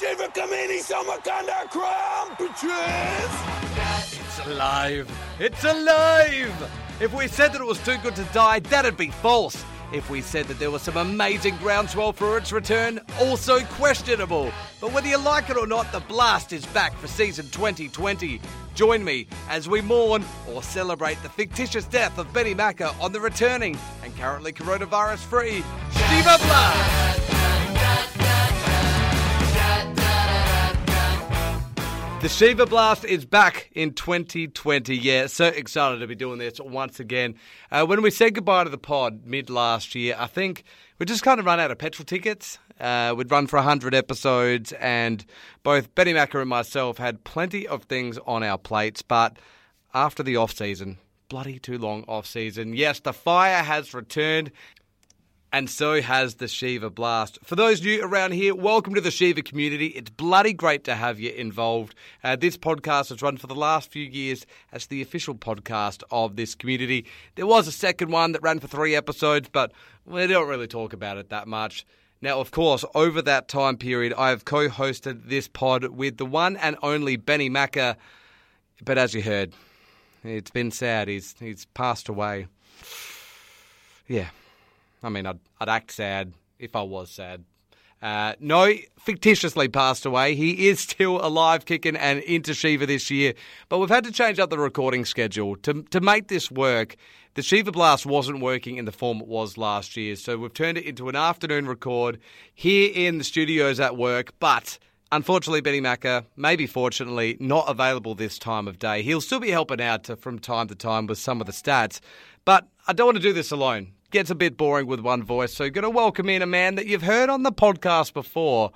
Shiva Kamini Samakanda Crown Patrice! It's alive! It's alive! If we said that it was too good to die, that'd be false. If we said that there was some amazing groundswell for its return, also questionable. But whether you like it or not, the blast is back for season 2020. Join me as we mourn or celebrate the fictitious death of Benny Macker on the returning and currently coronavirus free Shiva Blast! The Shiva Blast is back in 2020. Yeah, so excited to be doing this once again. Uh, when we said goodbye to the pod mid last year, I think we just kind of run out of petrol tickets. Uh, we'd run for 100 episodes, and both Benny Macker and myself had plenty of things on our plates. But after the off season, bloody too long off season, yes, the fire has returned. And so has the Shiva Blast. For those new around here, welcome to the Shiva community. It's bloody great to have you involved. Uh, this podcast has run for the last few years as the official podcast of this community. There was a second one that ran for three episodes, but we don't really talk about it that much. Now, of course, over that time period, I have co hosted this pod with the one and only Benny Macker. But as you heard, it's been sad. He's, he's passed away. Yeah. I mean, I'd, I'd act sad if I was sad. Uh, no, fictitiously passed away. He is still alive, kicking and into Shiva this year. But we've had to change up the recording schedule to to make this work. The Shiva Blast wasn't working in the form it was last year, so we've turned it into an afternoon record here in the studios at work. But unfortunately, Benny Macker, maybe fortunately, not available this time of day. He'll still be helping out to, from time to time with some of the stats. But I don't want to do this alone gets a bit boring with one voice, so going to welcome in a man that you've heard on the podcast before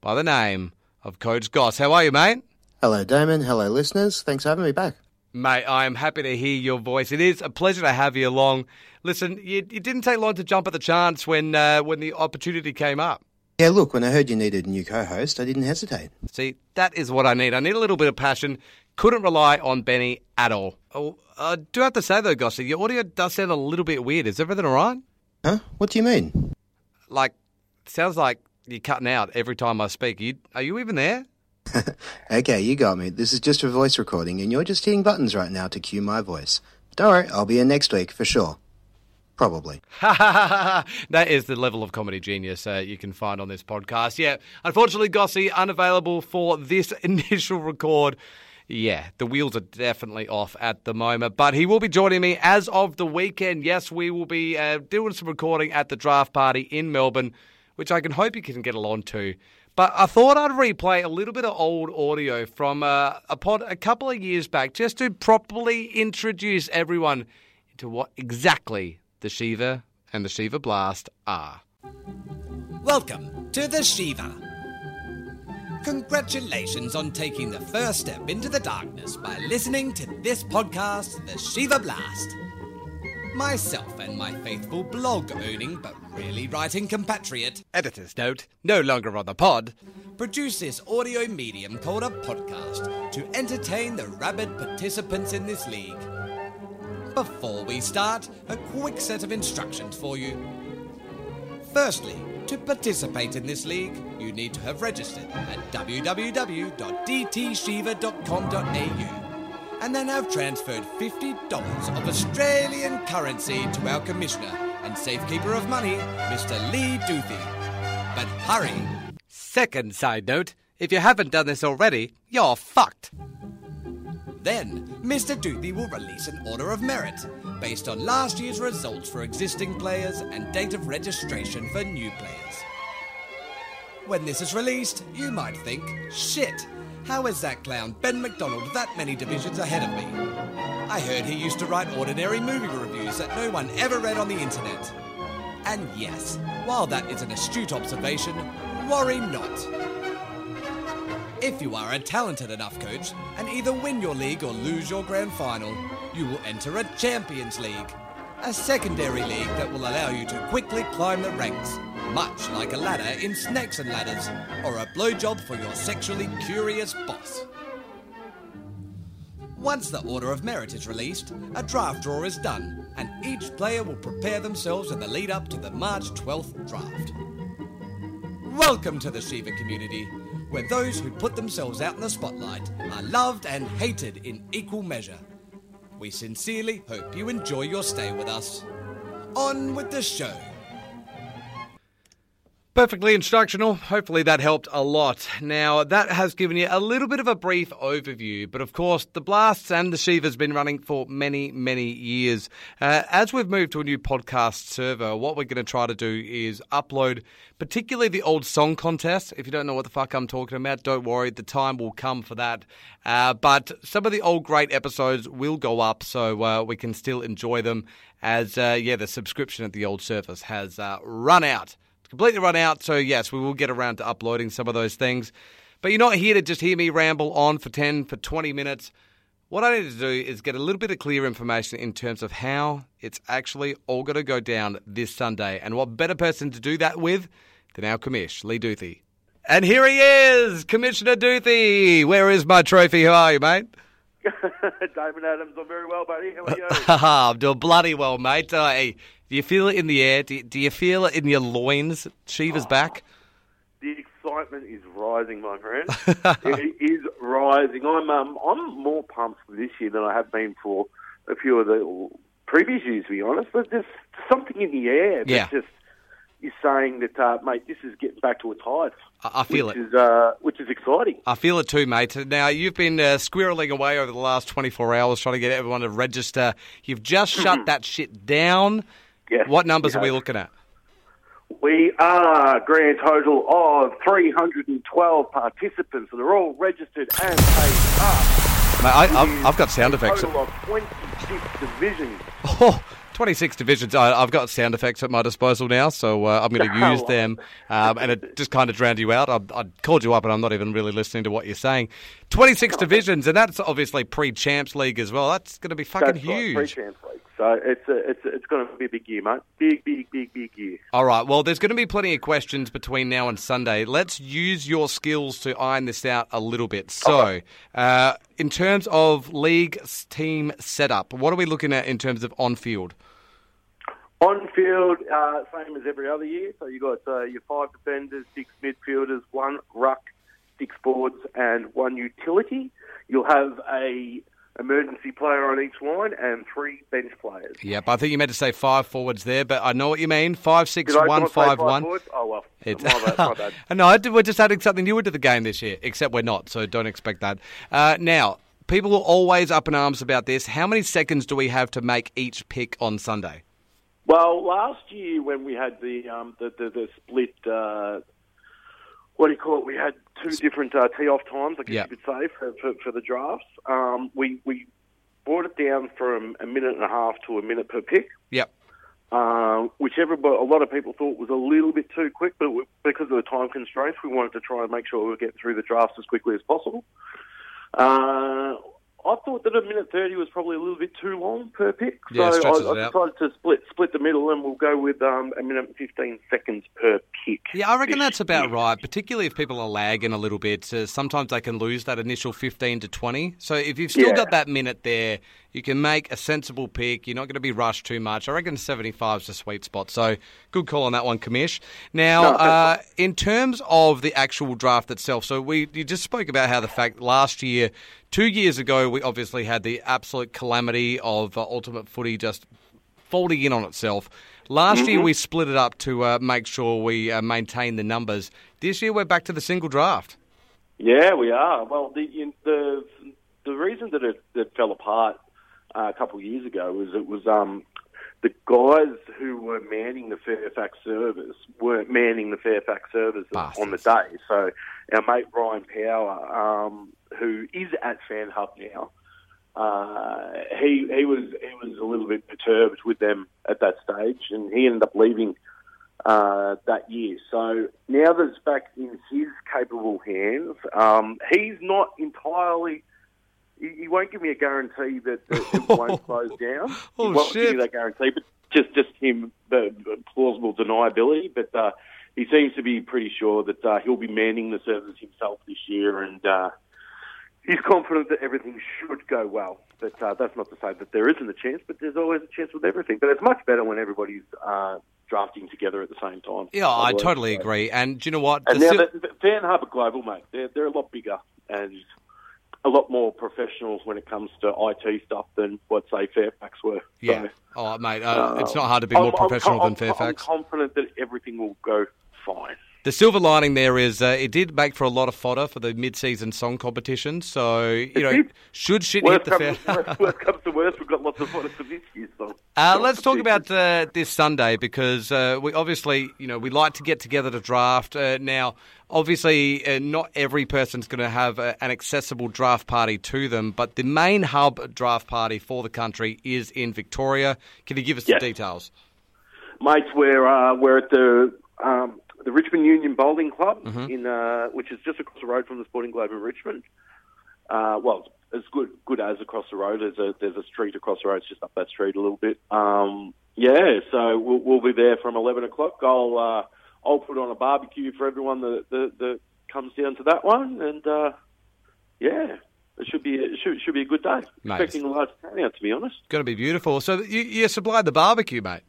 by the name of Coach Goss. How are you, mate? Hello, Damon. Hello, listeners. Thanks for having me back. Mate, I am happy to hear your voice. It is a pleasure to have you along. Listen, you, it didn't take long to jump at the chance when uh, when the opportunity came up. Yeah, look, when I heard you needed a new co-host, I didn't hesitate. See, that is what I need. I need a little bit of passion. Couldn't rely on Benny at all. Oh, I do have to say though, Gossy, your audio does sound a little bit weird. Is everything all right? Huh? What do you mean? Like, sounds like you're cutting out every time I speak. Are you, are you even there? okay, you got me. This is just a voice recording, and you're just hitting buttons right now to cue my voice. Don't worry, I'll be in next week for sure. Probably. that is the level of comedy genius uh, you can find on this podcast. Yeah, unfortunately, Gossy, unavailable for this initial record. Yeah, the wheels are definitely off at the moment, but he will be joining me as of the weekend. Yes, we will be uh, doing some recording at the draft party in Melbourne, which I can hope you can get along to. But I thought I'd replay a little bit of old audio from uh, a pod a couple of years back just to properly introduce everyone into what exactly the Shiva and the Shiva Blast are. Welcome to the Shiva. Congratulations on taking the first step into the darkness by listening to this podcast, The Shiva Blast. Myself and my faithful blog owning but really writing compatriot, Editor's note, no longer on the pod, produce this audio medium called a podcast to entertain the rabid participants in this league. Before we start, a quick set of instructions for you. Firstly, to participate in this league, you need to have registered at www.dtshiva.com.au and then have transferred $50 of Australian currency to our commissioner and safekeeper of money, Mr. Lee Duthie. But hurry! Second side note if you haven't done this already, you're fucked. Then, Mr. Duthie will release an order of merit based on last year's results for existing players and date of registration for new players. When this is released, you might think, shit, how is that clown Ben McDonald that many divisions ahead of me? I heard he used to write ordinary movie reviews that no one ever read on the internet. And yes, while that is an astute observation, worry not. If you are a talented enough coach and either win your league or lose your grand final, you will enter a Champions League, a secondary league that will allow you to quickly climb the ranks, much like a ladder in Snakes and Ladders or a blowjob for your sexually curious boss. Once the Order of Merit is released, a draft draw is done, and each player will prepare themselves in the lead up to the March 12th draft. Welcome to the Shiva community, where those who put themselves out in the spotlight are loved and hated in equal measure. We sincerely hope you enjoy your stay with us. On with the show. Perfectly instructional. Hopefully that helped a lot. Now, that has given you a little bit of a brief overview, but of course, the Blasts and the Shivas been running for many, many years. Uh, as we've moved to a new podcast server, what we're going to try to do is upload particularly the old song contest. If you don't know what the fuck I'm talking about, don't worry, the time will come for that. Uh, but some of the old great episodes will go up so uh, we can still enjoy them as, uh, yeah, the subscription at the old service has uh, run out completely run out. So, yes, we will get around to uploading some of those things. But you're not here to just hear me ramble on for 10, for 20 minutes. What I need to do is get a little bit of clear information in terms of how it's actually all going to go down this Sunday. And what better person to do that with than our commish, Lee Duthie. And here he is, Commissioner Duthie. Where is my trophy? How are you, mate? Damon Adams, I'm very well, buddy. How are you? I'm doing bloody well, mate. Uh, hey, do you feel it in the air? Do you, do you feel it in your loins? Shiva's back. The excitement is rising, my friend. it is rising. I'm um, I'm more pumped for this year than I have been for a few of the previous years, to be honest. But there's something in the air that Yeah. just is saying that, uh, mate, this is getting back to its height. I, I feel which it. Is, uh, which is exciting. I feel it too, mate. Now, you've been uh, squirreling away over the last 24 hours trying to get everyone to register. You've just shut that shit down. Yes, What numbers are we looking at? We are a grand total of 312 participants that are all registered and paid up. Mate, I, I've, I've got sound effects. Total of 26 divisions. Oh, 26 divisions. I, I've got sound effects at my disposal now, so uh, I'm going to use them. Um, and it just kind of drowned you out. I, I called you up, and I'm not even really listening to what you're saying. 26 divisions, and that's obviously pre-champs league as well. That's going to be fucking That's right, huge. pre-champs league. So it's a, it's a, it's going to be a big year, mate. Big, big, big, big year. All right. Well, there's going to be plenty of questions between now and Sunday. Let's use your skills to iron this out a little bit. So, uh, in terms of league team setup, what are we looking at in terms of on field? On field, uh, same as every other year. So you've got uh, your five defenders, six midfielders, one ruck, six forwards, and one utility. You'll have a emergency player on each line and three bench players. Yep, I think you meant to say five forwards there, but I know what you mean. Five, six, one, five, one. forwards? Oh well, It's- my bad. My bad. no, we're just adding something new into the game this year, except we're not, so don't expect that. Uh, now, people are always up in arms about this. How many seconds do we have to make each pick on Sunday? Well, last year when we had the um, the, the, the split, uh, what do you call it? We had two different uh, tee off times, I guess Yeah. you could say, for, for, for the drafts. Um, we we brought it down from a minute and a half to a minute per pick, Yep. uh, which everybody, a lot of people thought was a little bit too quick, but we, because of the time constraints, we wanted to try and make sure we were getting through the drafts as quickly as possible. Uh, I thought that a minute thirty was probably a little bit too long per pick, so Yeah, I, I decided to split split the middle, and we'll go with um, a minute and fifteen seconds per pick. Yeah, I reckon that's about right, particularly if people are lagging a little bit. Uh, sometimes they can lose that initial 15 to 20. So if you've still Yeah. got that minute there, you can make a sensible pick. You're not going to be rushed too much. I reckon 75 is a sweet spot. So good call on that one, Commish. Now, No, uh, in terms of the actual draft itself, so we you just spoke about how the fact last year, two years ago, we obviously had the absolute calamity of uh, Ultimate Footy just folding in on itself. Last year we split it up to uh, make sure we uh, maintain the numbers. This year we're back to the single draft. Yeah, we are. Well, the you- the the reason that it, it fell apart uh, a couple of years ago was it was um, the guys who were manning the Fairfax servers weren't manning the Fairfax servers on the day. So our mate Ryan Power, um, who is at Fan Hub now, uh, he he was he was a little bit perturbed with them at that stage, and he ended up leaving uh, that year. So now that it's back in his capable hands, um, he's not entirely. He, he won't give me a guarantee that, that it won't close down. Oh, he won't shit. give me that guarantee, but just just him the, the plausible deniability. But uh, he seems to be pretty sure that uh, he'll be manning the service himself this year, and uh, he's confident that everything should go well. But uh, that's not to say that there isn't a chance, but there's always a chance with everything. But it's much better when everybody's uh, drafting together at the same time. Yeah, I totally So- agree. And do you know what? And The now sil- that Fan Hub are global, mate. They're they're a lot bigger and a lot more professionals when it comes to IT stuff than what say Fairfax were. yeah. So, Oh, mate, uh, it's um, not hard to be I'm- more I'm- professional I'm, than Fairfax. I'm confident that everything will go fine. The silver lining there is uh, it did make for a lot of fodder for the mid-season song competition. So you know, should shit Worst hit the comes, fan. worst, worst comes to worst, we've got lots of fun for this year's song. Uh, let's talk about uh, this Sunday because uh, we obviously, you know, we like to get together to draft. Uh, now, obviously, uh, not every person's going to have a, an accessible draft party to them, but the main hub draft party for the country is in Victoria. Can you give us Yes. the details? mates, we're uh, we're at the um, the Richmond Union Bowling Club Mm-hmm. in uh, which is just across the road from the Sporting Globe in Richmond. Uh, well, as good good as across the road. There's a there's a street across the road. It's just up that street a little bit. Um, yeah, so we'll, we'll be there from eleven o'clock. I'll uh, I'll put on a barbecue for everyone that that, that comes down to that one, and uh, yeah. It should be it should, should be a good day. Mate. Expecting a large turnout, to be honest. Going to be beautiful. So you, you supplied the barbecue, mate.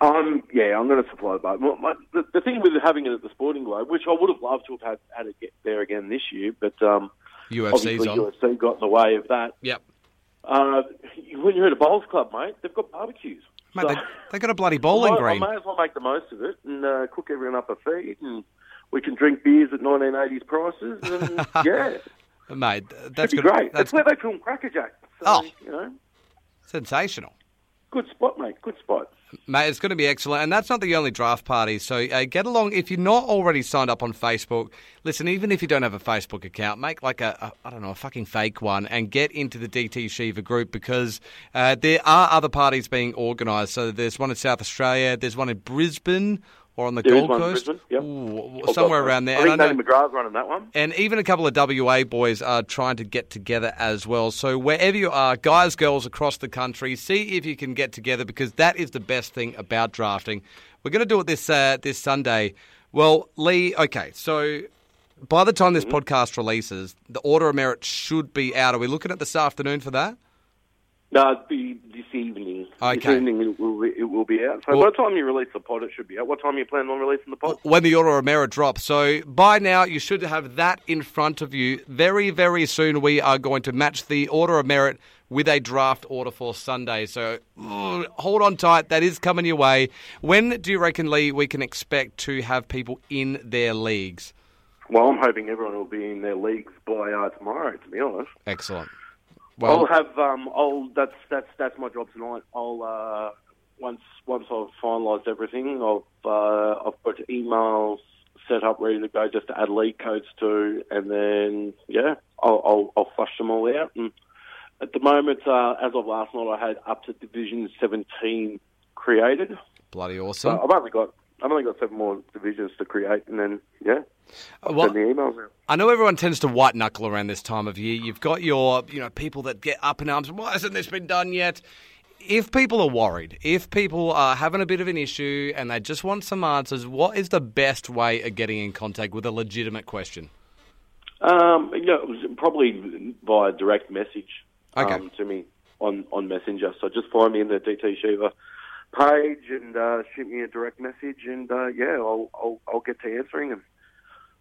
Um, yeah, I'm going to supply the boat. My, my, the, the thing with having it at the Sporting Globe, which I would have loved to have had, had it get there again this year, but um, UFC's obviously on. UFC got in the way of that. Yep. Uh, when you're at a bowls club, mate, they've got barbecues. Mate, So they, they got a bloody bowling I, green. I may as well make the most of it and uh, cook everyone up a feed, and we can drink beers at 1980s prices, and yeah, Mate, that's gonna- great. That's That's where they film Crackerjack. So, Oh. you know, sensational. good spot, mate. Good spot. Mate, it's going to be excellent. And that's not the only draft party. So uh, get along. If you're not already signed up on Facebook, listen, even if you don't have a Facebook account, make like a, a I don't know, a fucking fake one and get into the DT Shiva group because uh, there are other parties being organised. So there's one in South Australia, there's one in Brisbane or on the There Gold Coast. Yep. Ooh, Oh, somewhere around there. I And think I know- McGrath's running that one. and even a couple of WA boys are trying to get together as well. So wherever you are, guys, girls across the country, see if you can get together because that is the best thing about drafting. We're going to do it this uh, this Sunday. Well, Lee, okay, so by the time this Mm-hmm. podcast releases, the order of merit should be out. Are we looking at this afternoon for that? No, it'd be this evening. Okay. This evening it will, be, it will be out. So Well- by the time you release the pod, it should be out. What time are you planning on releasing the pod? when the order of merit drops. So by now, you should have that in front of you. Very, very soon, we are going to match the order of merit with a draft order for Sunday. So mm, hold on tight. That is coming your way. When do you reckon, Lee, we can expect to have people in their leagues? Well, I'm hoping everyone will be in their leagues by uh, tomorrow. To be honest, Excellent. I'll have. Um, I'll. That's that's that's my job tonight. I'll. Uh, once once I've finalised everything, I've uh, I've got emails set up ready to go just to add lead codes to, and then yeah, I'll I'll, I'll flush them all out. And at the moment, uh, as of last night, I had up to Division 17 created. bloody So awesome. I've only got I've only got seven more divisions to create, and then yeah, I'll Well- send the emails out. I know everyone tends to white knuckle around this time of year. You've got your, you know, people that get up in arms. Why hasn't this been done yet? If people are worried, if people are having a bit of an issue and they just want some answers, what is the best way of getting in contact with a legitimate question? Um, yeah, it was probably via direct message Okay. um, to me on, on Messenger. So just find me in the DT Shiva page and uh, shoot me a direct message, and uh, yeah, I'll, I'll I'll get to answering them.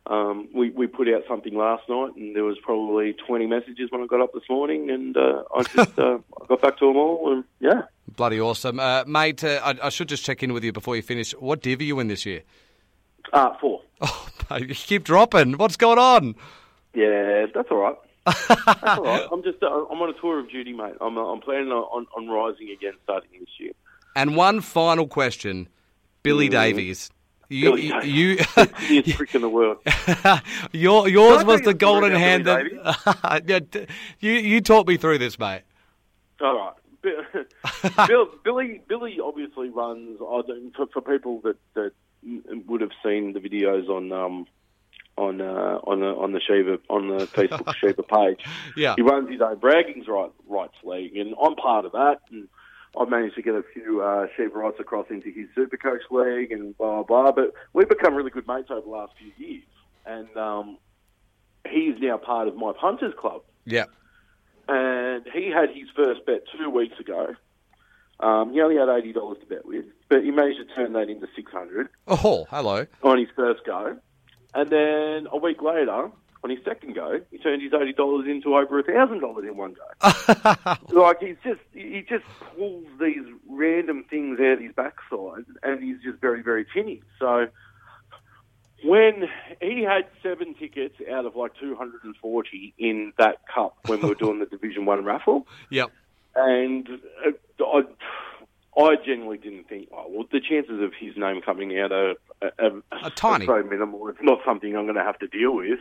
Um, we we put out something last night, and there was probably twenty messages when I got up this morning, and uh, I just uh, I got back to them all, and yeah. Bloody awesome. Uh, mate, uh, I, I should just check in with you before you finish. What div are you in this year? Uh, four. Oh, mate, you keep dropping. What's going on? Yeah, that's all right. That's all right. I'm just uh, I'm on a tour of duty, mate. I'm uh, I'm planning on, on rising again starting this year. And one final question Billy Davies. You, Billy you, Davies. you, prick in the world. your, yours was the you golden hand. That, you, you talk me through this, mate. All right. Bill, Billy, Billy obviously runs. For, for people that, that would have seen the videos on um, on uh, on the on the Shiva on the Facebook Shiva page. Yeah. he runs his own bragging's right rights league, and I'm part of that. And I've managed to get a few uh, Shiva rights across into his Supercoach league, and blah blah. But we've become really good mates over the last few years, and um, he's now part of my punters club Yeah. and he had his first bet two weeks ago. Um, he only had eighty dollars to bet with, but he managed to turn that into 600 Oh, hello. on his first go. And then a week later, on his second go, he turned his eighty dollars into over a thousand dollars in one go. like he's just he just pulls these random things out of his backside, and he's just very very tinny. So when he had seven tickets out of like two hundred and forty in that cup when we were doing the Division One raffle, Yep. and uh, I, I genuinely didn't think, oh, well, the chances of his name coming out are, are, are, Are tiny. so minimal. It's not something I'm going to have to deal with.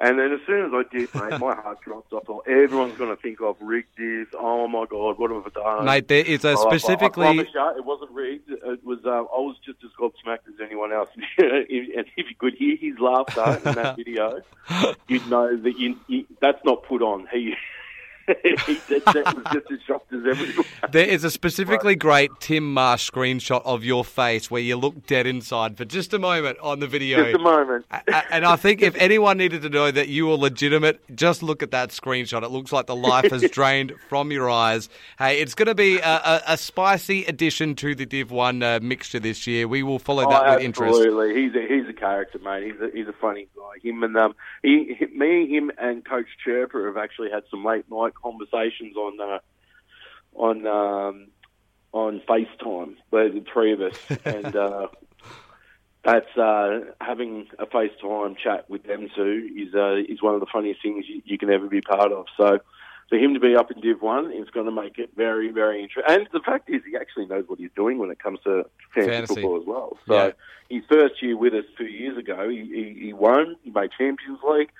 And then as soon as I did, mate, my heart dropped. I thought everyone's going to think I've rigged this. Oh my god, what have I done? Mate, there is a Oh, I- I- specifically. I, promise you, it wasn't rigged. It was. Um, I was just as gobsmacked as anyone else. and if you could hear his laughter in that video, you'd know that you, you, that's not put on. He, he that, that was just as shocked as everyone. There is a specifically great Tim Marsh screenshot of your face where you look dead inside for just a moment on the video. Just a moment. And I think if anyone needed to know that you were legitimate, just look at that screenshot. It looks like the life has drained from your eyes. Hey, it's going to be a, a, a spicy addition to the Div 1 uh, mixture this year. We will follow that oh, with interest. absolutely. He's a he's character, mate. He's a he's a funny guy. Him and um, he, me, him, and Coach Chirper have actually had some late night conversations on uh, on um, on FaceTime. Where the three of us and. Uh, that's uh, having a FaceTime chat with them two is uh, is one of the funniest things you, you can ever be part of. So for him to be up in Div One is going to make it very very interesting. And the fact is, he actually knows what he's doing when it comes to fantasy, Fantasy. football as well. So Yeah. his first year with us two years ago, he, he, he won. He made Champions League.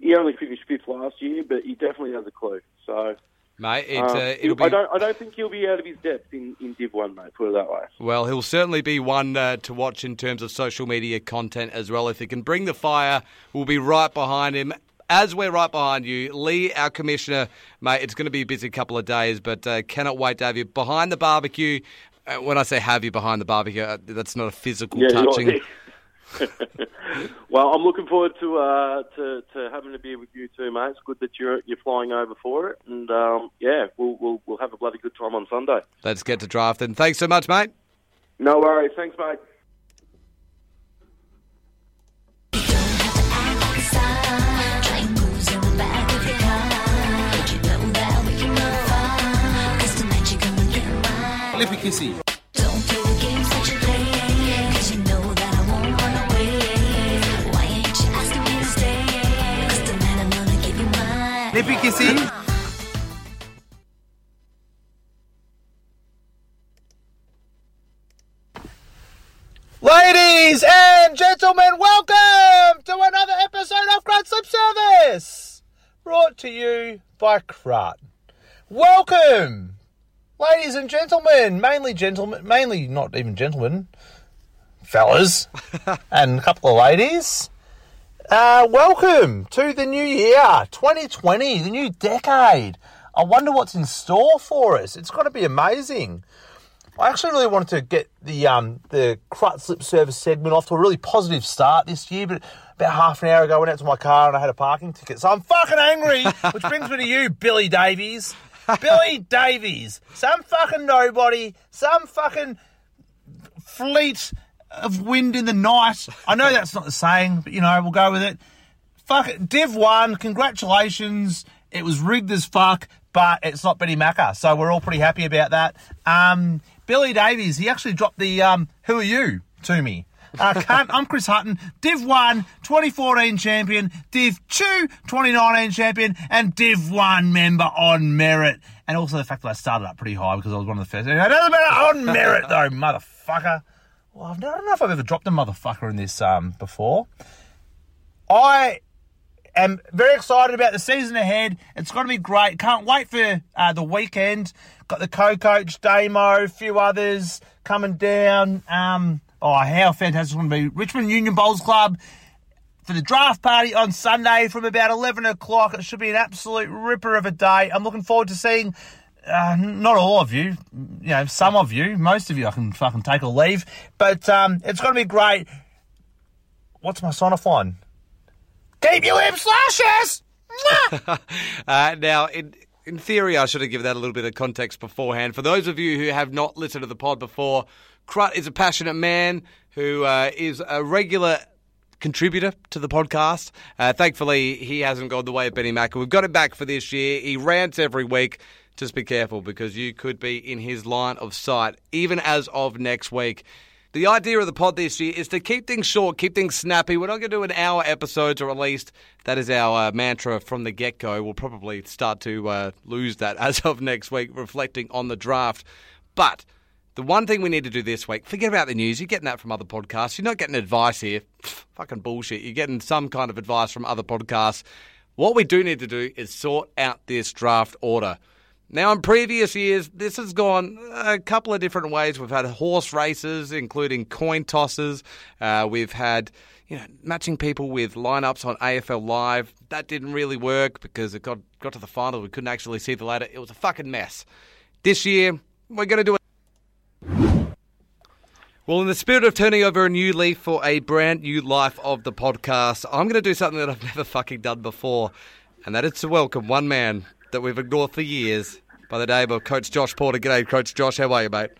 He only finished fifth last year, but he definitely has a clue. So Mate, it, um, uh, it'll be. I don't I don't think he'll be out of his depth in, in Div One, mate. Put it that way. Well, he'll certainly be one uh, to watch in terms of social media content as well. If he can bring the fire, we'll be right behind him. As we're right behind you, Lee, our commissioner, mate, it's going to be a busy couple of days, but uh, cannot wait to have you behind the barbecue. Uh, when I say have you behind the barbecue, uh, that's not a physical Yeah, touching. well, I'm looking forward to, uh, to to having a beer with you too, mate. It's good that you're you're flying over for it, and um, yeah, we'll, we'll we'll have a bloody good time on Sunday. Let's get to drafting. Thanks so much, mate. No worries, thanks, mate. Kissy. Ladies and gentlemen, welcome to another episode of Crud Sleep Service, brought to you by Crut. Welcome, ladies and gentlemen, mainly gentlemen, mainly not even gentlemen, fellas, and a couple of ladies. Uh, welcome to the new year, 2020, the new decade. I wonder what's in store for us. It's going to be amazing. I actually really wanted to get the um, the crut slip service segment off to a really positive start this year, but about half an hour ago I went out to my car and I had a parking ticket, so I'm fucking angry. which brings me to you, Billy Davies. Billy Davies, some fucking nobody, some fucking fleet of wind in the night. I know that's not the saying, but you know we'll go with it. Fuck it, Div one, congratulations. It was rigged as fuck, but it's not Benny Macca, so we're all pretty happy about that. Um, Billy Davies, he actually dropped the um, "Who are you?" to me. Uh, cunt, I'm Chris Hutton, Div 1 2014 champion, Div 2 2019 champion, and Div 1 member on merit. And also the fact that I started up pretty high because I was one of the first. It doesn't on merit though, motherfucker. Well, I've, I don't know if I've ever dropped a motherfucker in this um, before. I am very excited about the season ahead. It's going to be great. Can't wait for uh, the weekend. Got the co-coach Damo, a few others coming down. Um, oh, how fantastic it's going to be! Richmond Union Bowls Club for the draft party on Sunday from about eleven o'clock. It should be an absolute ripper of a day. I'm looking forward to seeing. Uh, not all of you, you know, some of you, most of you, I can fucking take or leave, but um, it's going to be great. What's my sign off line? Keep your lip slashes! Mwah! Uh, now, in, in theory, I should have given that a little bit of context beforehand. For those of you who have not listened to the pod before, Crut is a passionate man who uh, is a regular contributor to the podcast. Uh, thankfully, he hasn't gone the way of Benny Macker. We've got him back for this year. He rants every week. Just be careful because you could be in his line of sight, even as of next week. The idea of the pod this year is to keep things short, keep things snappy. We're not going to do an hour episodes, or at least that is our uh, mantra from the get go. We'll probably start to uh, lose that as of next week, reflecting on the draft. But the one thing we need to do this week, forget about the news. You're getting that from other podcasts. You're not getting advice here. Fucking bullshit. You're getting some kind of advice from other podcasts. What we do need to do is sort out this draft order. Now, in previous years, this has gone a couple of different ways. We've had horse races, including coin tosses. Uh, we've had you know matching people with lineups on AFL Live. That didn't really work because it got got to the final. We couldn't actually see the ladder. It was a fucking mess. This year, we're going to do it. Well, in the spirit of turning over a new leaf for a brand new life of the podcast, I'm going to do something that I've never fucking done before, and that is to welcome one man that we've ignored for years by the name of Coach Josh Porter. G'day, Coach Josh. How are you, mate?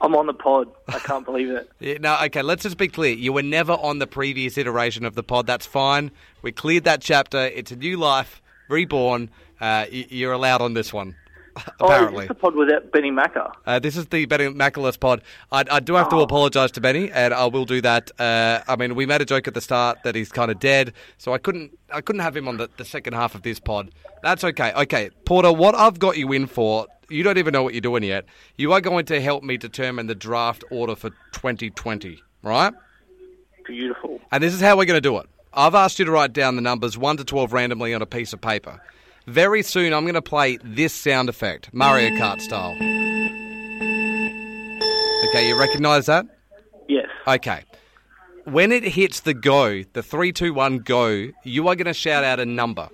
I'm on the pod. I can't believe it. Yeah, no, okay, let's just be clear. You were never on the previous iteration of the pod. That's fine. We cleared that chapter. It's a new life, reborn. Uh, you're allowed on this one, apparently. is this the pod without Benny Macker? Uh, this is the Benny Maculus pod. I, I do have to apologise to Benny, and I will do that. Uh, I mean, we made a joke at the start that he's kind of dead, so I couldn't I couldn't have him on the, the second half of this pod. That's okay. Okay, Porter, what I've got you in for, you don't even know what you're doing yet. You are going to help me determine the draft order for 2020, right? Beautiful. And this is how we're going to do it. I've asked you to write down the numbers 1 to 12 randomly on a piece of paper. Very soon, I'm going to play this sound effect, Mario Kart style. Okay, you recognise that? Yes. Okay. When it hits the go, the three, two, one, go, you are going to shout out a number,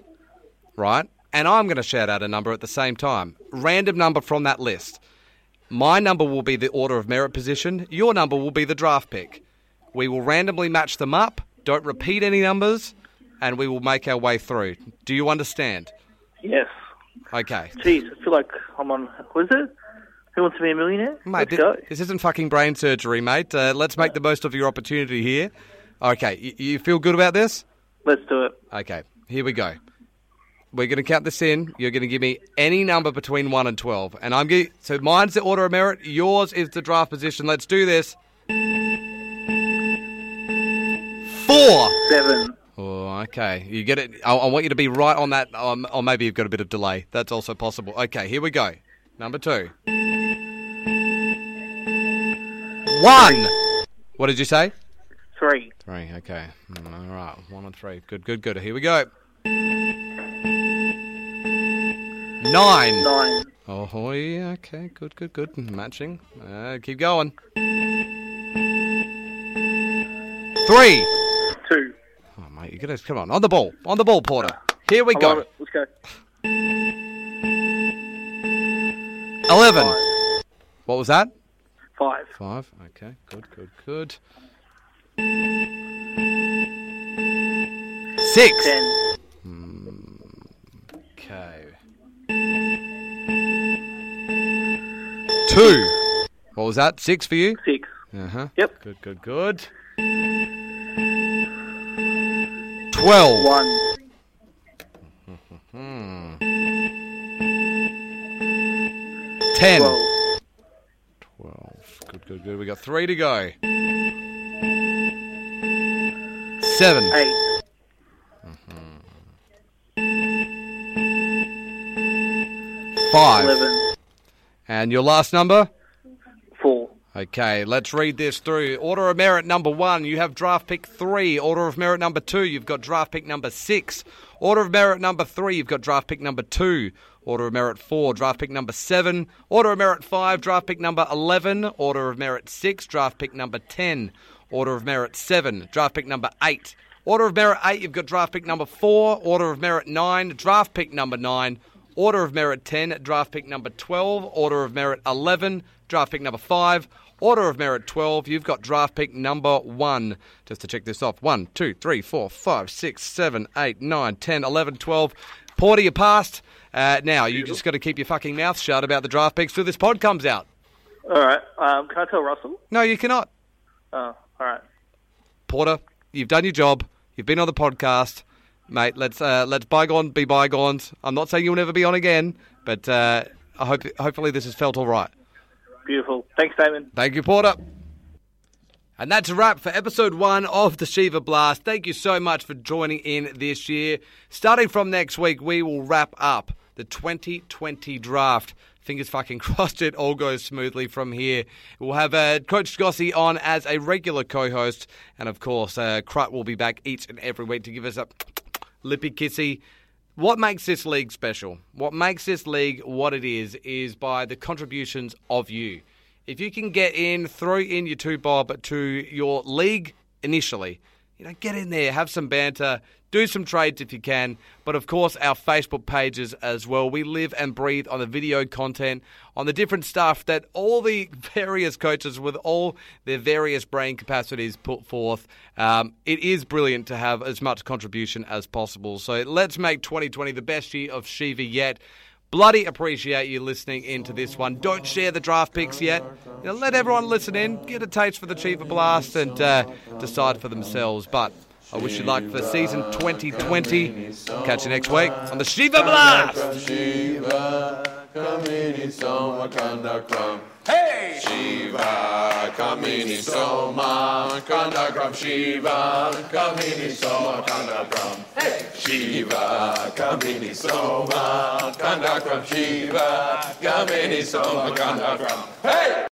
right? And I'm going to shout out a number at the same time. Random number from that list. My number will be the order of merit position. Your number will be the draft pick. We will randomly match them up. Don't repeat any numbers, and we will make our way through. Do you understand? Yes. Okay. Jeez, I feel like I'm on. What is it? Who wants to be a millionaire? Mate, Let's thi- go. this isn't fucking brain surgery, mate. Uh, let's make the most of your opportunity here. Okay, you, you feel good about this? Let's do it. Okay, here we go. We're going to count this in. You're going to give me any number between 1 and 12. And I'm going so mine's the order of merit, yours is the draft position. Let's do this. 4. Seven. Oh, okay. You get it. I, I want you to be right on that, um, or maybe you've got a bit of delay. That's also possible. Okay, here we go. Number two. One. What did you say? Three. Three. Okay. Mm, All right. One and three. Good. Good. Good. Here we go. Nine. Nine. Oh, yeah. Okay. Good. Good. Good. Matching. Uh, keep going. Three. Two. Oh, mate, you gotta come on on the ball, on the ball, Porter. Here we I'm go. on. Let's go. Eleven. What was that? Five. Five. Okay. Good. Good. Good. Six. Ten. Okay. Two. What was that? Six for you? Six. Uh huh. Yep. Good. Good. Good. Twelve. One. Ten. Twelve. Twelve. Good. Good. Good. We got three to go. Seven. Eight. Five. Eleven. And your last number? Okay, let's read this through. Order of merit number one, you have draft pick three. Order of merit number two, you've got draft pick number six. Order of merit number three, you've got draft pick number two. Order of merit four, draft pick number seven. Order of merit five, draft pick number 11. Order of merit six, draft pick number 10. Order of merit seven, draft pick number eight. Order of merit eight, you've got draft pick number four. Order of merit nine, draft pick number nine. Order of merit 10, draft pick number 12. Order of merit 11, draft pick number 5. Order of merit 12, you've got draft pick number 1. Just to check this off 1, 2, 3, 4, 5, 6, 7, 8, 9, 10, 11, 12. Porter, you passed. Uh, now, you just got to keep your fucking mouth shut about the draft picks till this pod comes out. All right. Um, can I tell Russell? No, you cannot. Oh, all right. Porter, you've done your job. You've been on the podcast, mate. Let's uh, let's bygone be bygones. I'm not saying you'll never be on again, but uh, I hope hopefully this has felt all right. Beautiful. Thanks, Damon. Thank you, Porter. And that's a wrap for episode one of the Shiva Blast. Thank you so much for joining in this year. Starting from next week, we will wrap up the 2020 draft. Fingers fucking crossed it all goes smoothly from here. We'll have uh, Coach Gossi on as a regular co host. And of course, uh, Crut will be back each and every week to give us a lippy kissy. What makes this league special? What makes this league what it is, is by the contributions of you. If you can get in, throw in your two bob to your league initially, you know, get in there, have some banter, do some trades if you can. But of course, our Facebook pages as well. We live and breathe on the video content, on the different stuff that all the various coaches with all their various brain capacities put forth. Um, it is brilliant to have as much contribution as possible. So let's make 2020 the best year of Shiva yet. Bloody appreciate you listening into this one. Don't share the draft picks yet. You know, let everyone listen in, get a taste for the Shiva Blast, and uh, decide for themselves. But I wish you luck for season 2020. Catch you next week on the Shiva Blast. Hey! Shiva, Kamini Soma, Kandagram Shiva, Kamini Soma, Kandagram. Hey! Shiva, Kamini Soma, Kandagram Shiva, Kamini Soma, Kandagram. Hey!